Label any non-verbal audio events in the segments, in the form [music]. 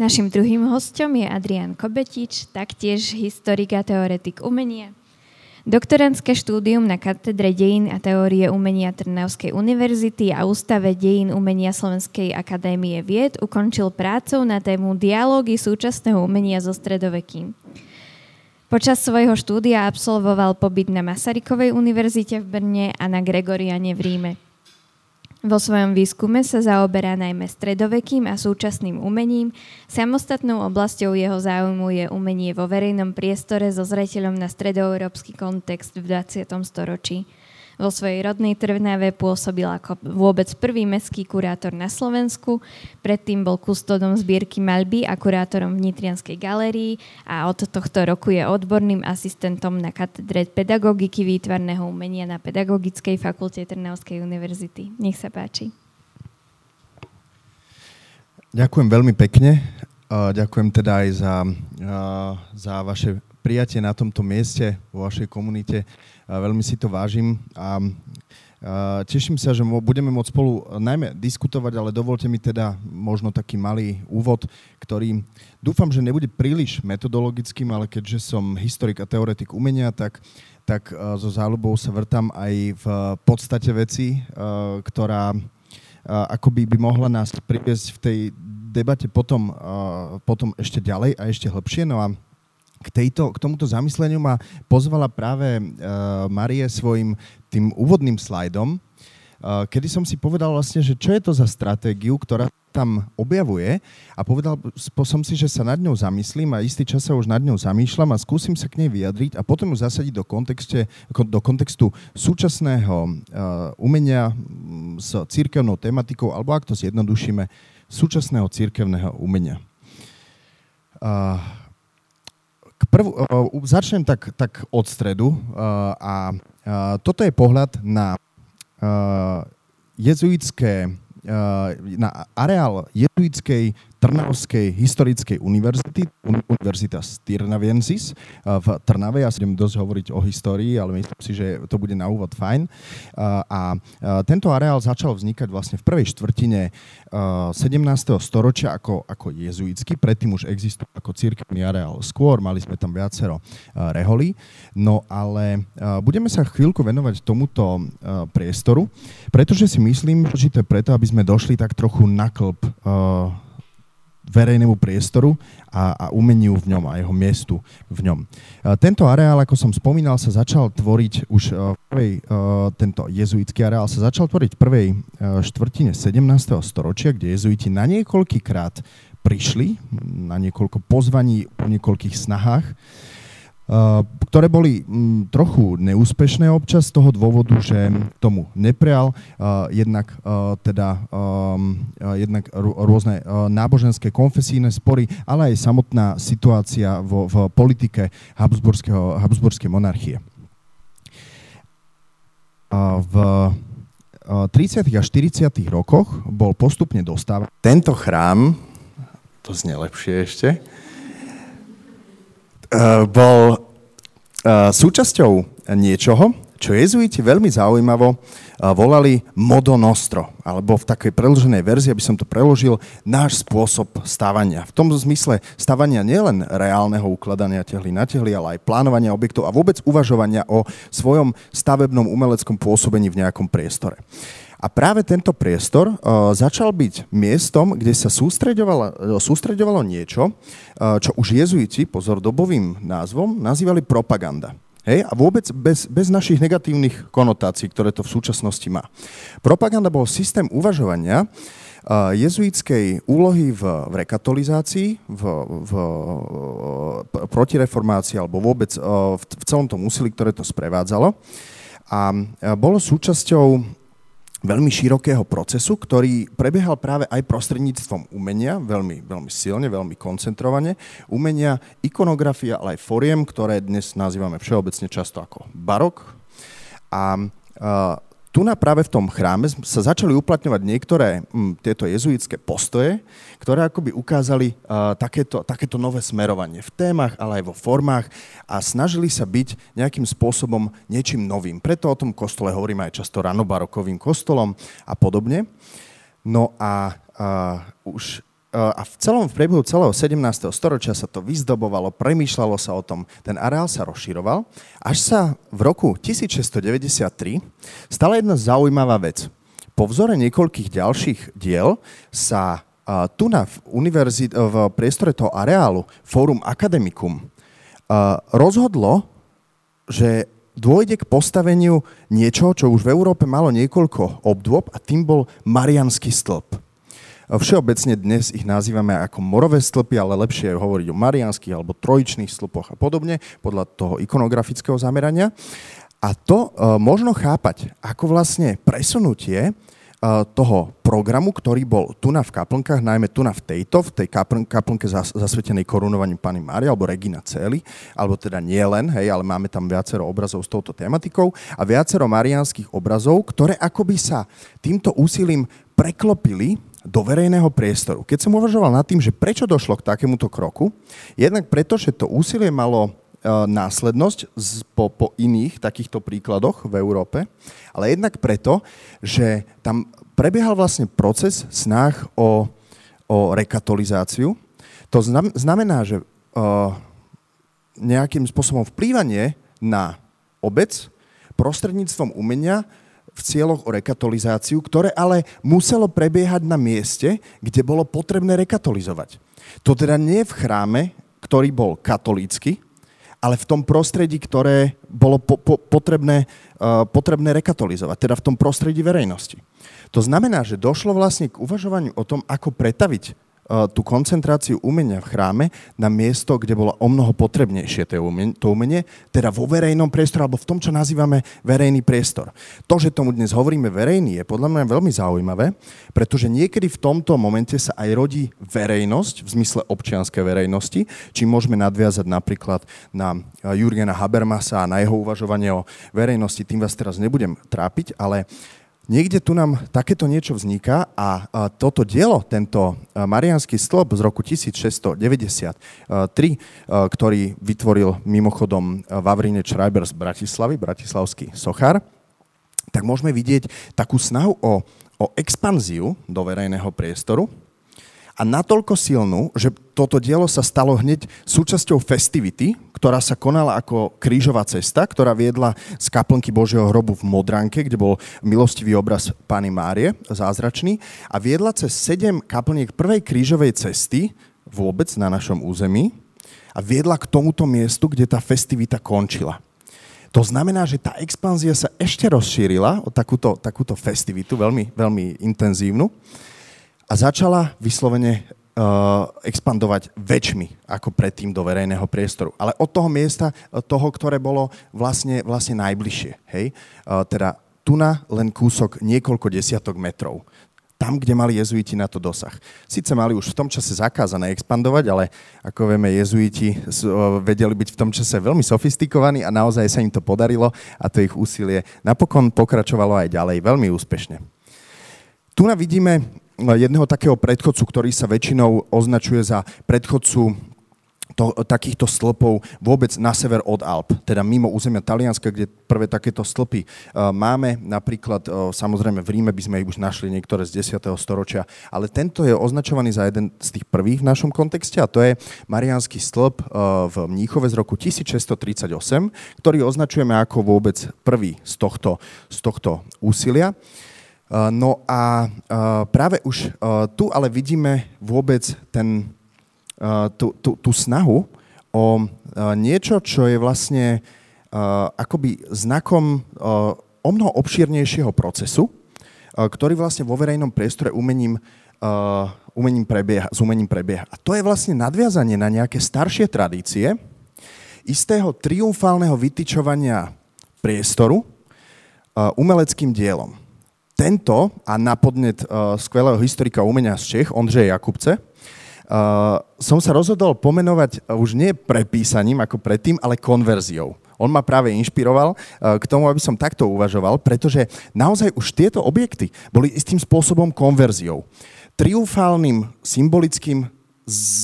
Našim druhým hostom je Adrian Kobetič, taktiež historik a teoretik umenia. Doktorantské štúdium na katedre dejín a teórie umenia Trnavskej univerzity a Ústave dejín umenia Slovenskej akadémie vied ukončil prácou na tému dialógy súčasného umenia so stredovekým. Počas svojho štúdia absolvoval pobyt na Masarykovej univerzite v Brne a na Gregoriane v Ríme. Vo svojom výskume sa zaoberá najmä stredovekým a súčasným umením. Samostatnou oblasťou jeho záujmu je umenie vo verejnom priestore so zreteľom na stredoeurópsky kontext v 20. storočí. Vo svojej rodnej Trnave pôsobil ako vôbec prvý mestský kurátor na Slovensku, predtým bol kustodom zbierky maľby a kurátorom v Nitrianskej galérii a od tohto roku je odborným asistentom na katedre pedagogiky výtvarného umenia na Pedagogickej fakulte Trnavskej univerzity. Nech sa páči. Ďakujem veľmi pekne. Ďakujem teda aj za, za vaše prijatie na tomto mieste, vo vašej komunite. Veľmi si to vážim a teším sa, že budeme môcť spolu najmä diskutovať, ale dovolte mi teda možno taký malý úvod, ktorý dúfam, že nebude príliš metodologickým, ale keďže som historik a teoretik umenia, tak, tak so záľubou sa vrtam aj v podstate veci, ktorá akoby by mohla nás priviesť v tej debate potom, potom ešte ďalej a ešte hlbšie. No a k, tejto, k tomuto zamysleniu ma pozvala práve uh, Marie svojim tým úvodným slajdom, uh, kedy som si povedal vlastne, že čo je to za stratégiu, ktorá tam objavuje a povedal som si, že sa nad ňou zamyslím a istý čas sa už nad ňou zamýšľam a skúsim sa k nej vyjadriť a potom ju zasadiť do, kontexte, do kontextu súčasného uh, umenia s církevnou tematikou, alebo ak to zjednodušíme, súčasného církevného umenia. Uh, prv, začnem tak, tak od stredu a toto je pohľad na jezuitské, na areál jezuitskej Trnavskej historickej univerzity, Univerzita Tyrnaviensis v Trnave. Ja si idem dosť hovoriť o histórii, ale myslím si, že to bude na úvod fajn. A tento areál začal vznikať vlastne v prvej štvrtine 17. storočia ako, ako jezuitský. Predtým už existuje ako církevný areál skôr, mali sme tam viacero reholí. No ale budeme sa chvíľku venovať tomuto priestoru, pretože si myslím, že to je preto, aby sme došli tak trochu na klb verejnému priestoru a, a umeniu v ňom a jeho miestu v ňom. Tento areál, ako som spomínal, sa začal tvoriť už e, v prvej, e, tento jezuitský areál sa začal tvoriť v prvej e, štvrtine 17. storočia, kde jezuiti na niekoľkýkrát prišli, na niekoľko pozvaní, po niekoľkých snahách ktoré boli mm, trochu neúspešné občas z toho dôvodu, že tomu neprial eh, jednak, eh, teda, ehm, jednak rôzne náboženské konfesíne spory, ale aj samotná situácia vo, v politike Habsburskej monarchie. V 30. a 40. rokoch bol postupne dostávaný tento chrám, to znie lepšie ešte, Eh, bol eh, súčasťou niečoho, čo jezuiti veľmi zaujímavo eh, volali modo nostro, alebo v takej preloženej verzii, aby som to preložil, náš spôsob stavania. V tom zmysle stavania nielen reálneho ukladania tehly na tehly, ale aj plánovania objektov a vôbec uvažovania o svojom stavebnom umeleckom pôsobení v nejakom priestore. A práve tento priestor uh, začal byť miestom, kde sa sústreďovalo, sústreďovalo niečo, uh, čo už jezuiti, pozor, dobovým názvom, nazývali propaganda. Hej? A vôbec bez, bez našich negatívnych konotácií, ktoré to v súčasnosti má. Propaganda bol systém uvažovania uh, jezuitskej úlohy v, v rekatolizácii, v, v v protireformácii alebo vôbec uh, v, v celom tom úsilí, ktoré to sprevádzalo. A bolo súčasťou veľmi širokého procesu, ktorý prebiehal práve aj prostredníctvom umenia, veľmi, veľmi silne, veľmi koncentrovane, umenia, ikonografia, ale aj foriem, ktoré dnes nazývame všeobecne často ako barok. A, a tu na práve v tom chráme sa začali uplatňovať niektoré m, hm, tieto jezuitské postoje, ktoré akoby ukázali uh, takéto, takéto nové smerovanie v témach, ale aj vo formách a snažili sa byť nejakým spôsobom niečím novým. Preto o tom kostole hovoríme aj často ranobarokovým kostolom a podobne. No a uh, už a v celom v priebehu celého 17. storočia sa to vyzdobovalo, premýšľalo sa o tom, ten areál sa rozširoval, až sa v roku 1693 stala jedna zaujímavá vec. Po vzore niekoľkých ďalších diel sa tu na v, univerzit, v priestore toho areálu Forum Academicum rozhodlo, že dôjde k postaveniu niečoho, čo už v Európe malo niekoľko obdôb a tým bol Marianský stĺp. Všeobecne dnes ich nazývame ako morové stĺpy, ale lepšie je hovoriť o marianských alebo trojičných stĺpoch a podobne, podľa toho ikonografického zamerania. A to uh, možno chápať ako vlastne presunutie uh, toho programu, ktorý bol tu na v kaplnkách, najmä tu na v tejto, v tej kapl- kaplnke zas- zasvetenej korunovaním Pany Mária, alebo Regina Celi, alebo teda nie len, hej, ale máme tam viacero obrazov s touto tematikou a viacero marianských obrazov, ktoré akoby sa týmto úsilím preklopili do verejného priestoru. Keď som uvažoval nad tým, že prečo došlo k takémuto kroku, jednak preto, že to úsilie malo e, následnosť po, po iných takýchto príkladoch v Európe, ale jednak preto, že tam prebiehal vlastne proces snách o, o rekatolizáciu. To znamená, že uh, nejakým spôsobom vplývanie na obec prostredníctvom umenia v cieľoch o rekatolizáciu, ktoré ale muselo prebiehať na mieste, kde bolo potrebné rekatolizovať. To teda nie v chráme, ktorý bol katolícky, ale v tom prostredí, ktoré bolo po, po, potrebné, uh, potrebné rekatolizovať, teda v tom prostredí verejnosti. To znamená, že došlo vlastne k uvažovaniu o tom, ako pretaviť tú koncentráciu umenia v chráme na miesto, kde bolo o mnoho potrebnejšie to umenie, teda vo verejnom priestore, alebo v tom, čo nazývame verejný priestor. To, že tomu dnes hovoríme verejný, je podľa mňa veľmi zaujímavé, pretože niekedy v tomto momente sa aj rodí verejnosť, v zmysle občianskej verejnosti, či môžeme nadviazať napríklad na eh, Jurgena Habermasa a na jeho uvažovanie o verejnosti, tým vás teraz nebudem trápiť, ale Niekde tu nám takéto niečo vzniká a toto dielo, tento Mariánsky stĺp z roku 1693, ktorý vytvoril mimochodom Vavrine Schreiber z Bratislavy, bratislavský sochár, tak môžeme vidieť takú snahu o, o expanziu do verejného priestoru, a natoľko silnú, že toto dielo sa stalo hneď súčasťou festivity, ktorá sa konala ako krížová cesta, ktorá viedla z kaplnky Božieho hrobu v Modranke, kde bol milostivý obraz Pany Márie, zázračný, a viedla cez sedem kaplniek prvej krížovej cesty vôbec na našom území a viedla k tomuto miestu, kde tá festivita končila. To znamená, že tá expanzia sa ešte rozšírila o takúto, takúto festivitu, veľmi, veľmi intenzívnu a začala vyslovene uh, expandovať väčšmi ako predtým do verejného priestoru. Ale od toho miesta, toho, ktoré bolo vlastne, vlastne najbližšie. Hej? Uh, teda tu na len kúsok niekoľko desiatok metrov. Tam, kde mali jezuiti na to dosah. Sice mali už v tom čase zakázané expandovať, ale ako vieme, jezuiti vedeli byť v tom čase veľmi sofistikovaní a naozaj sa im to podarilo a to ich úsilie napokon pokračovalo aj ďalej veľmi úspešne. Tu vidíme jedného takého predchodcu, ktorý sa väčšinou označuje za predchodcu to, takýchto stĺpov vôbec na sever od Alp, teda mimo územia Talianska, kde prvé takéto stĺpy uh, máme. Napríklad, uh, samozrejme, v Ríme by sme ich už našli niektoré z 10. storočia, ale tento je označovaný za jeden z tých prvých v našom kontexte a to je Mariánsky stĺp uh, v Mníchove z roku 1638, ktorý označujeme ako vôbec prvý z tohto, z tohto úsilia. Eh, no a eh, práve už eh, tu ale vidíme vôbec ten, tú, tú, tú snahu o niečo, čo je vlastne akoby znakom o mnoho obšírnejšieho procesu, ktorý vlastne vo verejnom priestore umením, umením prebieha, s umením prebieha. A to je vlastne nadviazanie na nejaké staršie tradície istého triumfálneho vytyčovania priestoru umeleckým dielom tento a na podnet uh, skvelého historika umenia z Čech, Ondřeje Jakubce, uh, som sa rozhodol pomenovať uh, už nie prepísaním ako predtým, ale konverziou. On ma práve inšpiroval uh, k tomu, aby som takto uvažoval, pretože naozaj už tieto objekty boli istým spôsobom konverziou. Triumfálnym symbolickým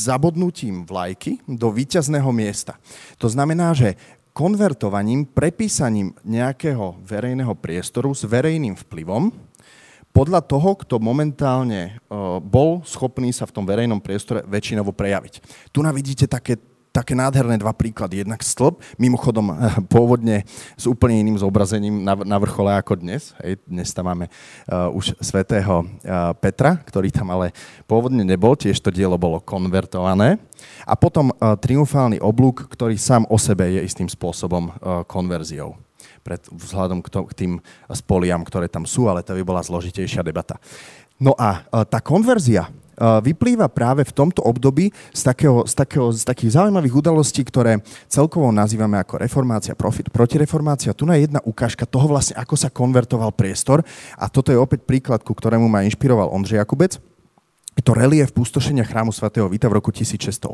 zabodnutím vlajky do víťazného miesta. To znamená, že konvertovaním, prepísaním nejakého verejného priestoru s verejným vplyvom podľa toho, kto momentálne bol schopný sa v tom verejnom priestore väčšinovo prejaviť. Tu na vidíte také také nádherné dva príklady. Jednak stĺp, mimochodom [laughs] pôvodne s úplne iným zobrazením na, na vrchole ako dnes. Hej, dnes tam máme uh, už svätého uh, Petra, ktorý tam ale pôvodne nebol, tiež to dielo bolo konvertované. A potom uh, triumfálny oblúk, ktorý sám o sebe je istým spôsobom uh, konverziou pred, vzhľadom k, to, k tým spoliam, ktoré tam sú, ale to by bola zložitejšia debata. No a uh, tá konverzia vyplýva práve v tomto období z, takého, z, takého, z takých zaujímavých udalostí, ktoré celkovo nazývame ako reformácia, profit, protireformácia. Tu je jedna ukážka toho vlastne, ako sa konvertoval priestor a toto je opäť príklad, ku ktorému ma inšpiroval Ondřej Jakubec. Je to relief pustošenia chrámu svätého Vita v roku 1618,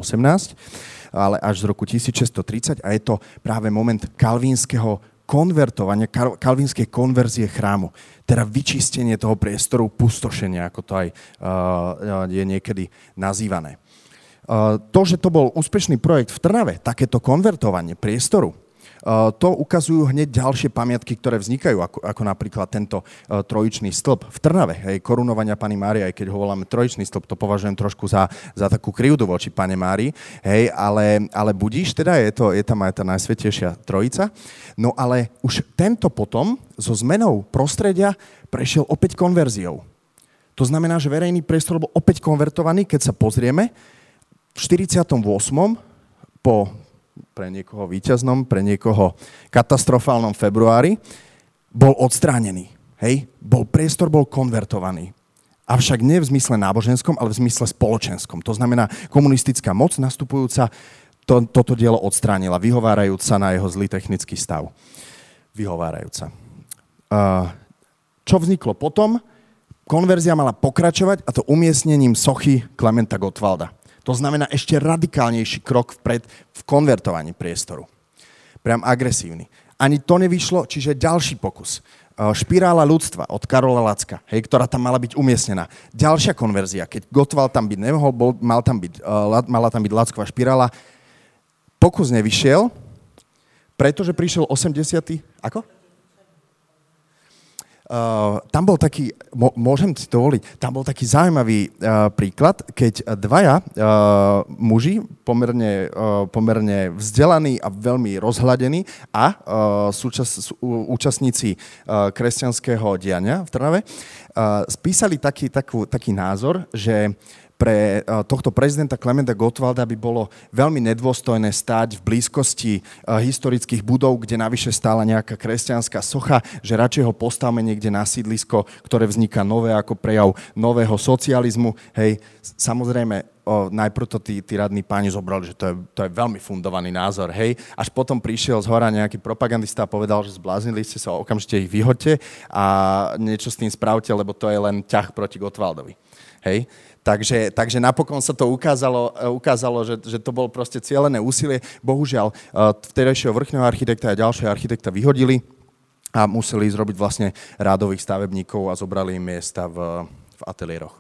ale až z roku 1630 a je to práve moment kalvínskeho konvertovania, kalvínskej konverzie chrámu. Teda vyčistenie toho priestoru, pustošenia, ako to aj uh, je niekedy nazývané. Uh, to, že to bol úspešný projekt v Trnave, takéto konvertovanie priestoru, Eh, to ukazujú hneď ďalšie pamiatky, ktoré vznikajú, ako, ako napríklad tento uh, trojičný stĺp v Trnave, hej, korunovania Pani Márie, aj keď ho voláme trojičný stĺp, to považujem trošku za, za takú krivdu voči Pane Mári, hej, ale, ale budíš, teda je, to, je tam aj tá najsvetejšia trojica. No ale už tento potom so zmenou prostredia prešiel opäť konverziou. To znamená, že verejný priestor bol opäť konvertovaný, keď sa pozrieme, v 48. po pre niekoho víťaznom, pre niekoho katastrofálnom februári, bol odstránený. Hej? Bol, priestor bol konvertovaný. Avšak nie v zmysle náboženskom, ale v zmysle spoločenskom. To znamená, komunistická moc nastupujúca to, toto dielo odstránila, vyhovárajúca na jeho zlý technický stav. Vyhovárajúca. Čo vzniklo potom? Konverzia mala pokračovať a to umiestnením sochy Klementa Gottwalda. To znamená ešte radikálnejší krok vpred v konvertovaní priestoru. Priam agresívny. Ani to nevyšlo, čiže ďalší pokus. Špirála ľudstva od Karola Lacka, hej, ktorá tam mala byť umiestnená. Ďalšia konverzia, keď Gotwald tam byť nemohol, bol, mal tam byť, uh, mala tam byť Lacková špirála. Pokus nevyšiel, pretože prišiel 80. Ako? Uh, tam bol taký, môžem si to voliť, tam bol taký zaujímavý uh, príklad, keď dvaja uh, muži, pomerne, uh, pomerne vzdelaní a veľmi rozhľadení a uh, súčas, sú, účastníci uh, kresťanského diania v Trnave, uh, spísali taký, takú, taký názor, že pre eh, tohto prezidenta Klementa Gottwalda by bolo veľmi nedôstojné stáť v blízkosti eh, historických budov, kde navyše stála nejaká kresťanská socha, že radšej ho postavme niekde na sídlisko, ktoré vzniká nové ako prejav nového socializmu. Hej, samozrejme, o, najprv to tí, tí radní páni zobrali, že to je, to je veľmi fundovaný názor, hej. Až potom prišiel z hora nejaký propagandista a povedal, že zbláznili ste sa, okamžite ich vyhoďte a niečo s tým spravte, lebo to je len ťah proti Gottwaldovi. Hej. Takže, takže napokon sa to ukázalo, e, ukázalo že, že to bolo proste cieľené úsilie. Bohužiaľ, e, vtedajšieho vrchného architekta a ďalšieho architekta vyhodili a museli zrobiť vlastne rádových stavebníkov a zobrali im miesta v, v ateliéroch.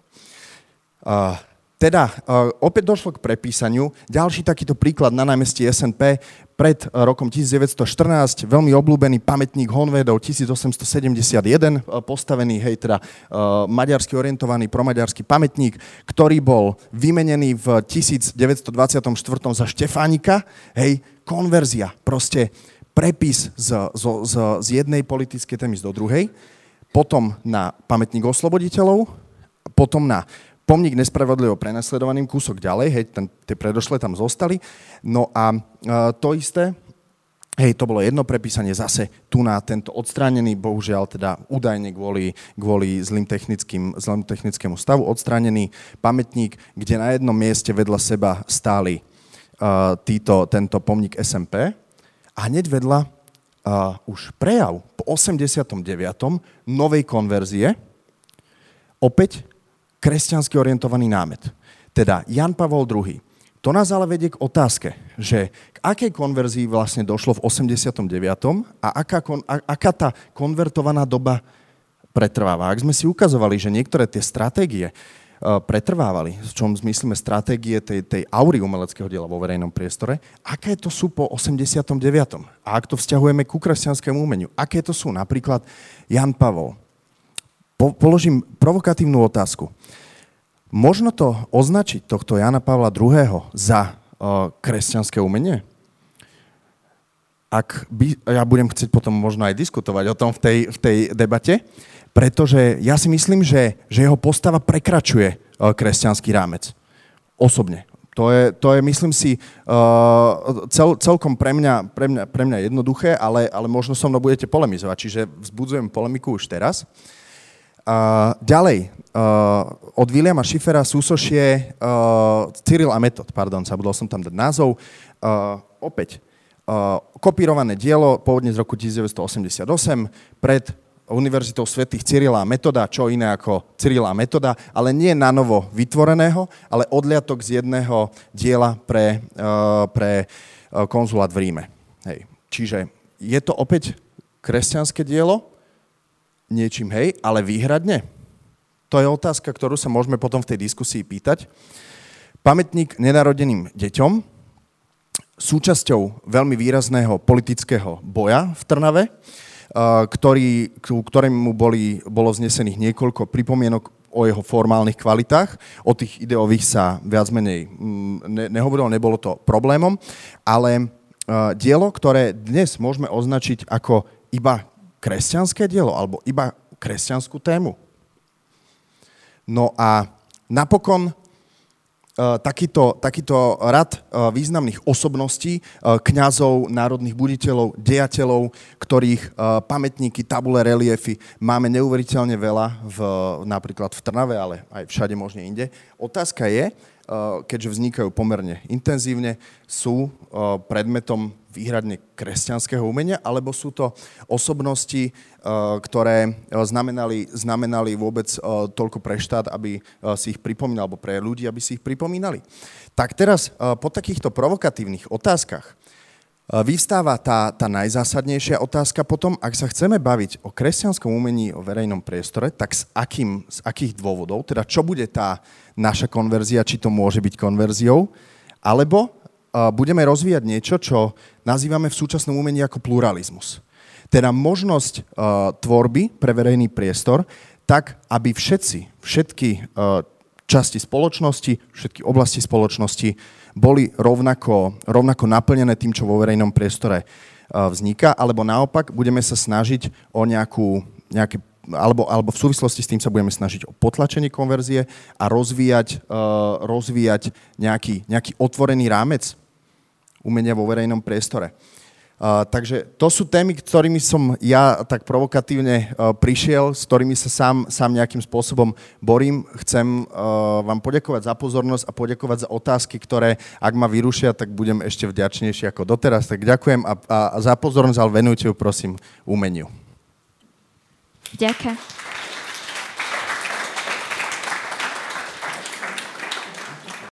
Uh, teda uh, opäť došlo k prepísaniu. Ďalší takýto príklad na námestí SNP pred rokom 1914, veľmi obľúbený pamätník Honvedov 1871, postavený, hej, teda uh, maďarsky orientovaný promaďarský pamätník, ktorý bol vymenený v 1924 za Štefánika, hej, konverzia, proste prepis z, z, z, z jednej politickej témy do druhej, potom na pamätník osloboditeľov, potom na pomník nespravodlivo prenasledovaným kúsok ďalej, hej, ten, tie predošlé tam zostali. No a e, to isté, hej, to bolo jedno prepísanie zase tu na tento odstránený, bohužiaľ teda údajne kvôli, kvôli zlým, technickým, zlým technickému stavu odstránený pamätník, kde na jednom mieste vedľa seba stáli uh, títo, tento pomník SMP a hneď vedľa uh, už prejav po 89. novej konverzie, opäť kresťansky orientovaný námet. Teda Jan Pavol II. To nás ale vedie k otázke, že k akej konverzii vlastne došlo v 89. a aká, kon, a, aká tá konvertovaná doba pretrváva. Ak sme si ukazovali, že niektoré tie stratégie uh, pretrvávali, v čom zmyslíme stratégie tej, tej aury umeleckého diela vo verejnom priestore, aké to sú po 89. A ak to vzťahujeme ku kresťanskému umeniu, aké to sú napríklad Jan Pavol, po, položím provokatívnu otázku. Možno to označiť tohto Jana Pavla II. za uh, kresťanské umenie? Ak by, ja budem chcieť potom možno aj diskutovať o tom v tej, v tej debate, pretože ja si myslím, že, že jeho postava prekračuje uh, kresťanský rámec. Osobne. To je, to je myslím si, uh, cel, celkom pre mňa, pre, mňa, pre mňa jednoduché, ale, ale možno so mnou budete polemizovať, čiže vzbudzujem polemiku už teraz. Uh, ďalej, uh, od Williama Schiffera súsošie uh, Cyril a Metod, pardon, zabudol som tam dať názov. Uh, opäť, uh, kopírované dielo, pôvodne z roku 1988, pred Univerzitou svätých Cyrila a Metoda, čo iné ako Cyrila a Metoda, ale nie na novo vytvoreného, ale odliatok z jedného diela pre, uh, pre konzulát v Ríme. Hej. Čiže je to opäť kresťanské dielo, niečím, hej, ale výhradne? To je otázka, ktorú sa môžeme potom v tej diskusii pýtať. Pamätník nenarodeným deťom, súčasťou veľmi výrazného politického boja v Trnave, ktorý, ktorému boli, bolo znesených niekoľko pripomienok o jeho formálnych kvalitách. O tých ideových sa viac menej mm, ne, nehovorilo, nebolo to problémom, ale dielo, ktoré dnes môžeme označiť ako iba kresťanské dielo alebo iba kresťanskú tému. No a napokon E, takýto, takýto rad e, významných osobností, e, kňazov, národných buditeľov, dejateľov, ktorých pamätníky, tabule, reliefy máme neuveriteľne veľa v, napríklad v Trnave, ale aj všade možne inde. Otázka je, keďže vznikajú pomerne intenzívne, sú predmetom výhradne kresťanského umenia, alebo sú to osobnosti, eh, ktoré eh, znamenali, znamenali vôbec eh, toľko pre štát, aby si ich pripomínal, alebo pre ľudí, aby si ich pripomínali. Tak teraz po takýchto provokatívnych otázkach vyvstáva tá, tá najzásadnejšia otázka potom, ak sa chceme baviť o kresťanskom umení, o verejnom priestore, tak s, akým, z akých dôvodov, teda čo bude tá naša konverzia, či to môže byť konverziou, alebo budeme rozvíjať niečo, čo nazývame v súčasnom umení ako pluralizmus. Teda možnosť uh, tvorby pre verejný priestor tak, aby všetci, všetky uh, časti spoločnosti, všetky oblasti spoločnosti boli rovnako, rovnako naplnené tým, čo vo verejnom priestore uh, vzniká, alebo naopak budeme sa snažiť o nejakú, nejaké alebo, alebo v súvislosti s tým sa budeme snažiť o potlačenie konverzie a rozvíjať, uh, rozvíjať nejaký, nejaký otvorený rámec umenia vo verejnom priestore. Takže to sú témy, ktorými som ja tak provokatívne uh, prišiel, s ktorými sa sám, sám nejakým spôsobom borím. Chcem uh, vám poďakovať za pozornosť a poďakovať za otázky, ktoré ak ma vyrušia, tak budem ešte vďačnejší ako doteraz. Tak ďakujem a, a, a za pozornosť, ale venujte ju prosím umeniu. Ďakujem.